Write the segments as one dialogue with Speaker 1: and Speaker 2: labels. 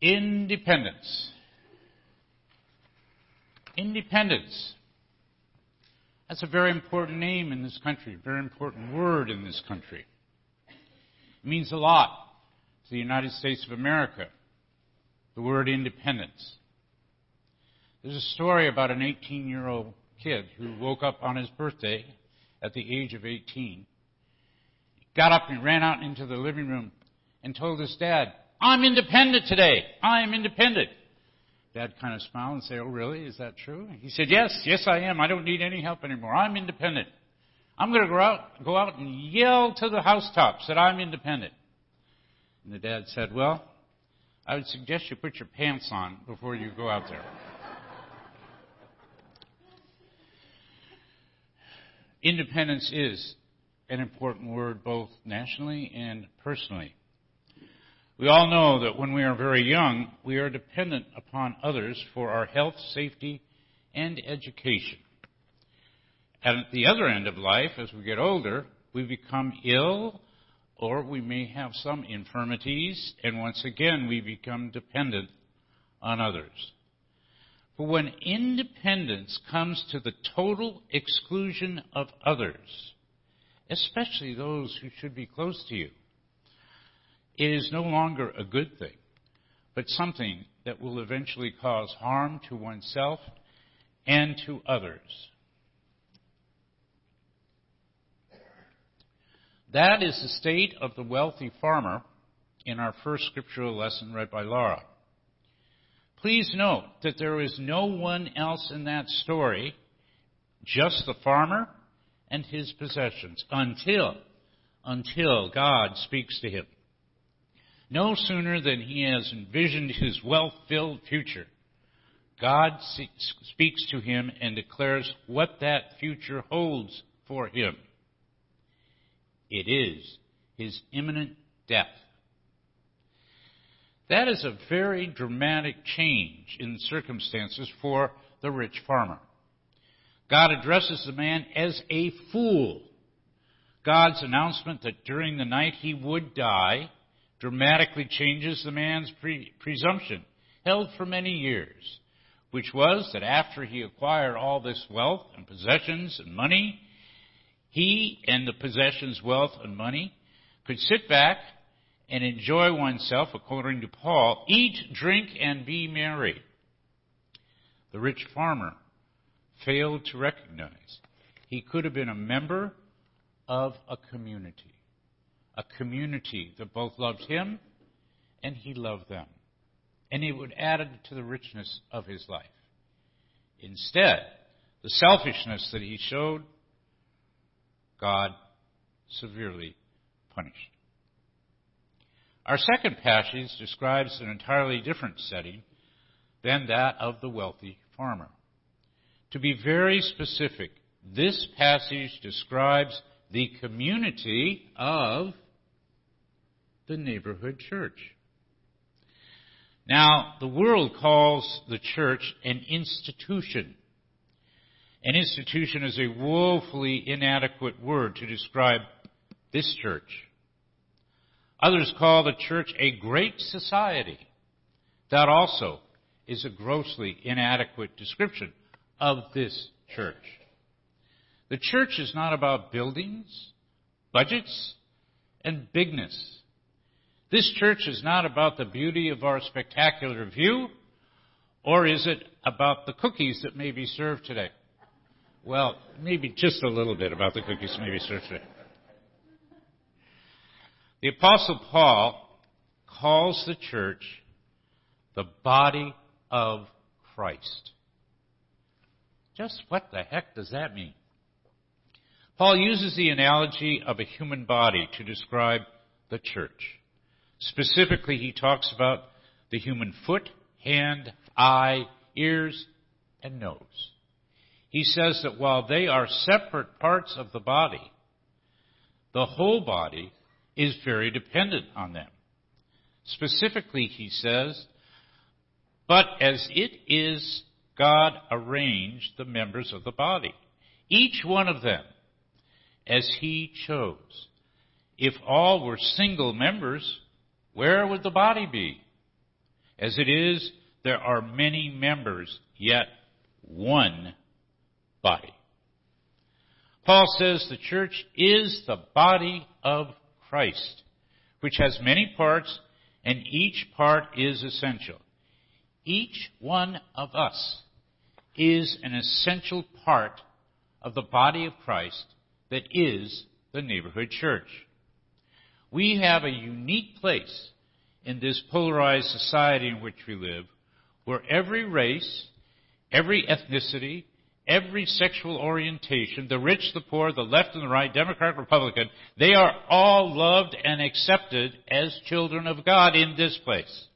Speaker 1: Independence. Independence. That's a very important name in this country, very important word in this country. It means a lot to the United States of America, the word independence. There's a story about an 18 year old kid who woke up on his birthday at the age of 18, got up and ran out into the living room and told his dad, I'm independent today. I'm independent. Dad kind of smiled and said, Oh, really? Is that true? He said, Yes, yes, I am. I don't need any help anymore. I'm independent. I'm going to go out, go out and yell to the housetops that I'm independent. And the dad said, Well, I would suggest you put your pants on before you go out there. Independence is an important word both nationally and personally. We all know that when we are very young, we are dependent upon others for our health, safety, and education. And at the other end of life, as we get older, we become ill or we may have some infirmities, and once again we become dependent on others. But when independence comes to the total exclusion of others, especially those who should be close to you, it is no longer a good thing, but something that will eventually cause harm to oneself and to others. That is the state of the wealthy farmer in our first scriptural lesson read by Laura. Please note that there is no one else in that story, just the farmer and his possessions, until, until God speaks to him. No sooner than he has envisioned his wealth-filled future, God speaks to him and declares what that future holds for him. It is his imminent death. That is a very dramatic change in circumstances for the rich farmer. God addresses the man as a fool. God's announcement that during the night he would die dramatically changes the man's pre- presumption held for many years, which was that after he acquired all this wealth and possessions and money, he and the possessions, wealth, and money could sit back and enjoy oneself, according to Paul, eat, drink, and be merry. The rich farmer failed to recognize he could have been a member of a community a community that both loved him and he loved them. And it would add to the richness of his life. Instead, the selfishness that he showed, God severely punished. Our second passage describes an entirely different setting than that of the wealthy farmer. To be very specific, this passage describes the community of the neighborhood church. Now, the world calls the church an institution. An institution is a woefully inadequate word to describe this church. Others call the church a great society. That also is a grossly inadequate description of this church. The church is not about buildings, budgets, and bigness. This church is not about the beauty of our spectacular view, or is it about the cookies that may be served today? Well, maybe just a little bit about the cookies that may be served today. The Apostle Paul calls the church the body of Christ. Just what the heck does that mean? Paul uses the analogy of a human body to describe the church. Specifically, he talks about the human foot, hand, eye, ears, and nose. He says that while they are separate parts of the body, the whole body is very dependent on them. Specifically, he says, but as it is God arranged the members of the body, each one of them as he chose. If all were single members, where would the body be? As it is, there are many members, yet one body. Paul says the church is the body of Christ, which has many parts, and each part is essential. Each one of us is an essential part of the body of Christ that is the neighborhood church. We have a unique place in this polarized society in which we live where every race, every ethnicity, every sexual orientation, the rich, the poor, the left and the right, Democrat, Republican, they are all loved and accepted as children of God in this place.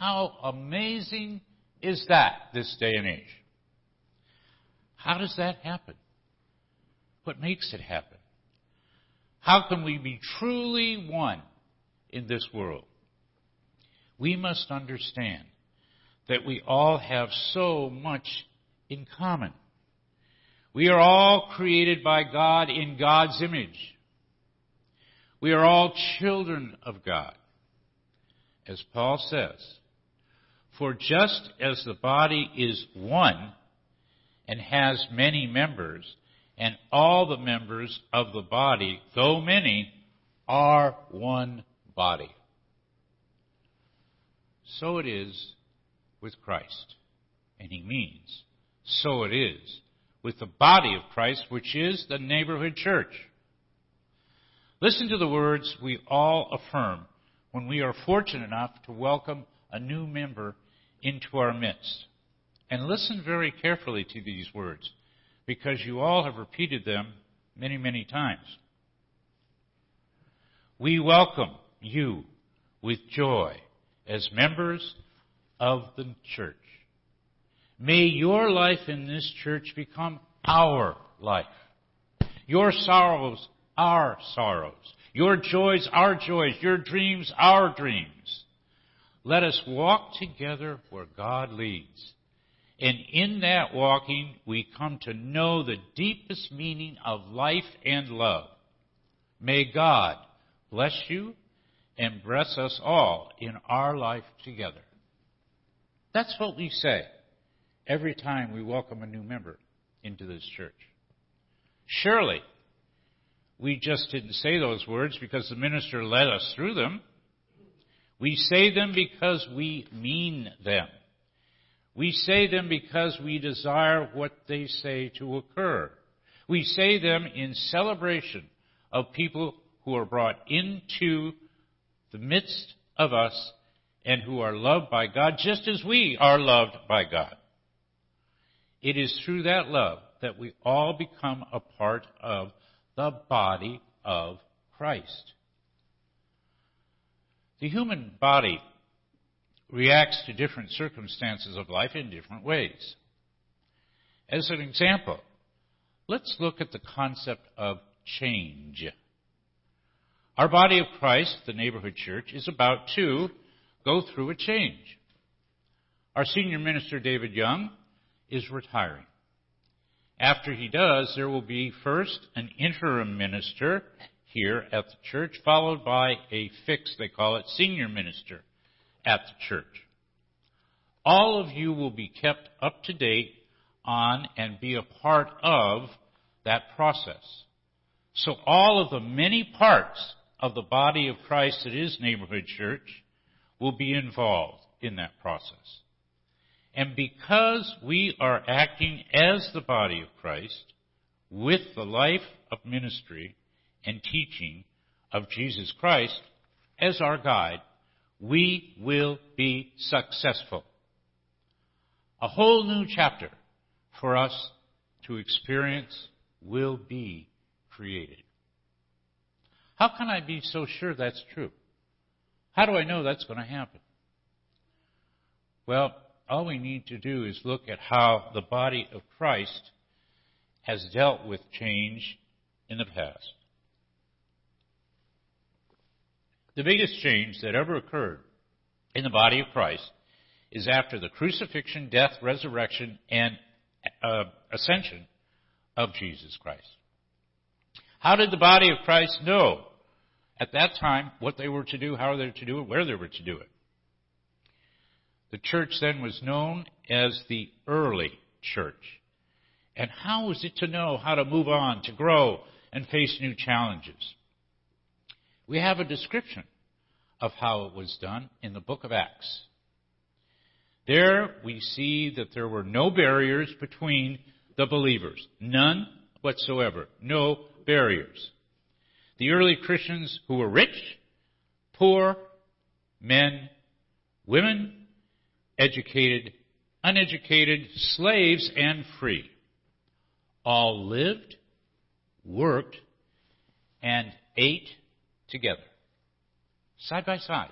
Speaker 1: How amazing is that this day and age? How does that happen? What makes it happen? How can we be truly one in this world? We must understand that we all have so much in common. We are all created by God in God's image. We are all children of God. As Paul says, for just as the body is one and has many members, and all the members of the body, though many, are one body. So it is with Christ. And he means, so it is with the body of Christ, which is the neighborhood church. Listen to the words we all affirm when we are fortunate enough to welcome a new member into our midst. And listen very carefully to these words, because you all have repeated them many, many times. We welcome you with joy as members of the church. May your life in this church become our life. Your sorrows, our sorrows. Your joys, our joys. Your dreams, our dreams. Let us walk together where God leads. And in that walking, we come to know the deepest meaning of life and love. May God bless you and bless us all in our life together. That's what we say every time we welcome a new member into this church. Surely, we just didn't say those words because the minister led us through them. We say them because we mean them. We say them because we desire what they say to occur. We say them in celebration of people who are brought into the midst of us and who are loved by God just as we are loved by God. It is through that love that we all become a part of the body of Christ. The human body reacts to different circumstances of life in different ways. As an example, let's look at the concept of change. Our body of Christ, the neighborhood church, is about to go through a change. Our senior minister, David Young, is retiring. After he does, there will be first an interim minister here at the church, followed by a fixed, they call it, senior minister at the church. All of you will be kept up to date on and be a part of that process. So all of the many parts of the body of Christ that is neighborhood church will be involved in that process. And because we are acting as the body of Christ with the life of ministry and teaching of Jesus Christ as our guide, we will be successful. A whole new chapter for us to experience will be created. How can I be so sure that's true? How do I know that's going to happen? Well, all we need to do is look at how the body of Christ has dealt with change in the past. The biggest change that ever occurred in the body of Christ is after the crucifixion, death, resurrection, and uh, ascension of Jesus Christ. How did the body of Christ know at that time what they were to do, how they were to do it, where they were to do it? The church then was known as the early church. And how was it to know how to move on, to grow, and face new challenges? We have a description of how it was done in the book of Acts. There we see that there were no barriers between the believers. None whatsoever. No barriers. The early Christians who were rich, poor, men, women, educated, uneducated, slaves, and free all lived, worked, and ate together, side by side,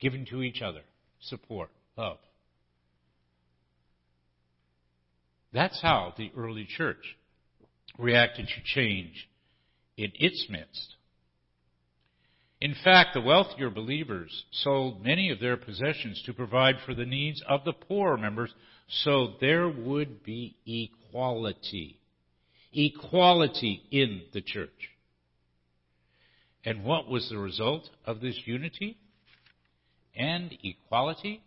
Speaker 1: giving to each other support, love. That's how the early church reacted to change in its midst. In fact, the wealthier believers sold many of their possessions to provide for the needs of the poorer members so there would be equality. Equality in the church. And what was the result of this unity and equality?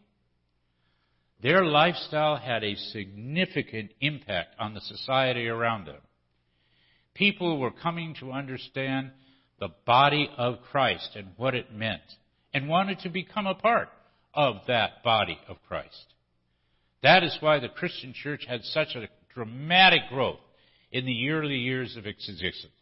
Speaker 1: Their lifestyle had a significant impact on the society around them. People were coming to understand the body of Christ and what it meant and wanted to become a part of that body of Christ. That is why the Christian church had such a dramatic growth in the early years of its existence.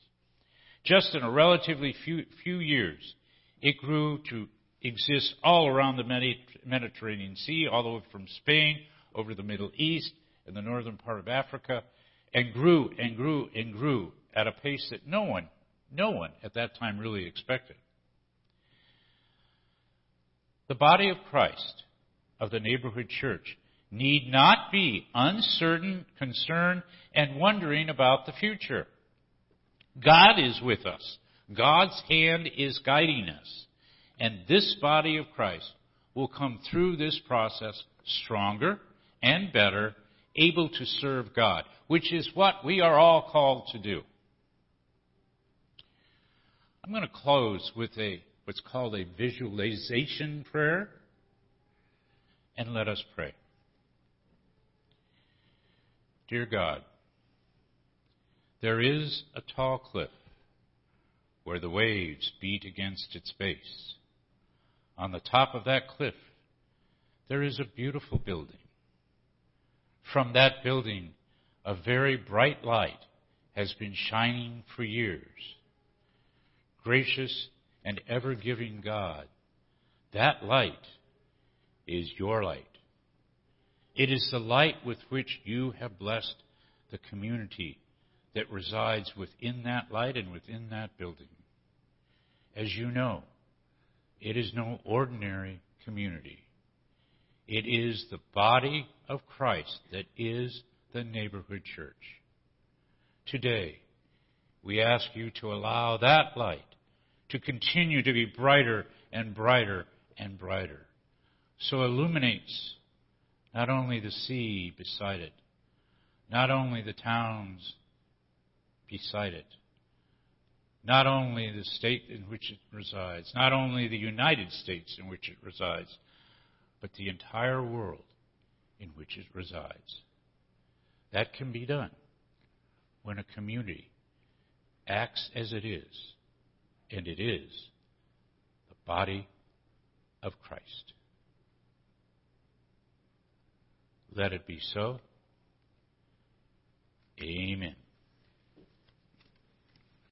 Speaker 1: Just in a relatively few, few years, it grew to exist all around the Mediterranean Sea, all the way from Spain over the Middle East and the northern part of Africa, and grew and grew and grew at a pace that no one, no one at that time really expected. The body of Christ, of the neighborhood church, need not be uncertain, concerned, and wondering about the future. God is with us. God's hand is guiding us. And this body of Christ will come through this process stronger and better, able to serve God, which is what we are all called to do. I'm going to close with a what's called a visualization prayer and let us pray. Dear God, there is a tall cliff where the waves beat against its base. On the top of that cliff, there is a beautiful building. From that building, a very bright light has been shining for years. Gracious and ever giving God, that light is your light. It is the light with which you have blessed the community that resides within that light and within that building. As you know, it is no ordinary community. It is the body of Christ that is the neighborhood church. Today, we ask you to allow that light to continue to be brighter and brighter and brighter. So illuminates not only the sea beside it, not only the towns beside it, not only the state in which it resides, not only the United States in which it resides, but the entire world in which it resides. That can be done when a community acts as it is, and it is the body of Christ. Let it be so. Amen.